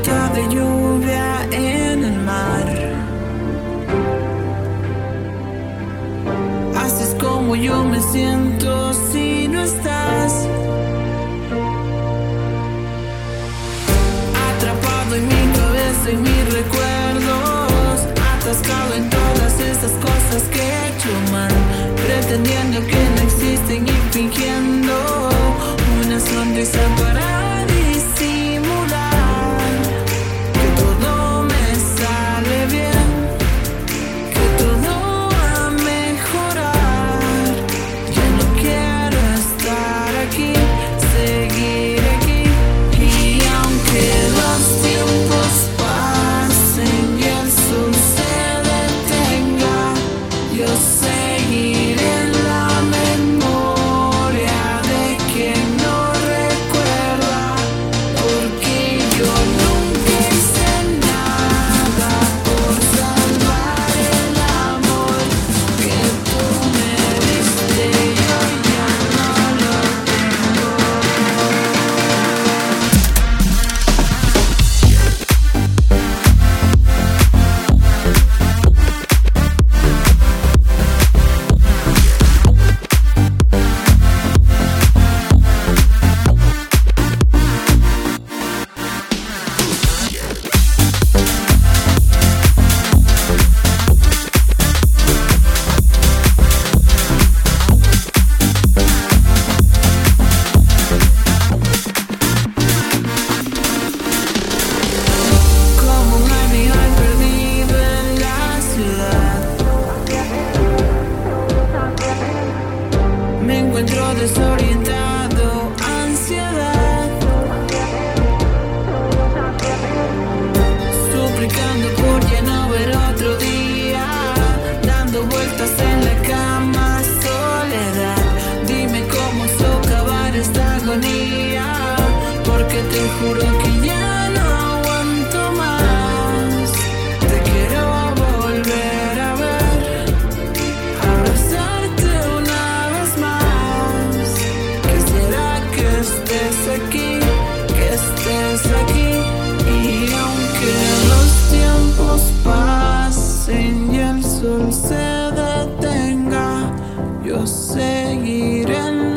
de lluvia en el mar. Así es como yo me siento si no estás. Atrapado en mi cabeza y mis recuerdos. Atascado en todas estas cosas que he hecho mal. Pretendiendo que no existen y fingiendo una sonrisa para seguir en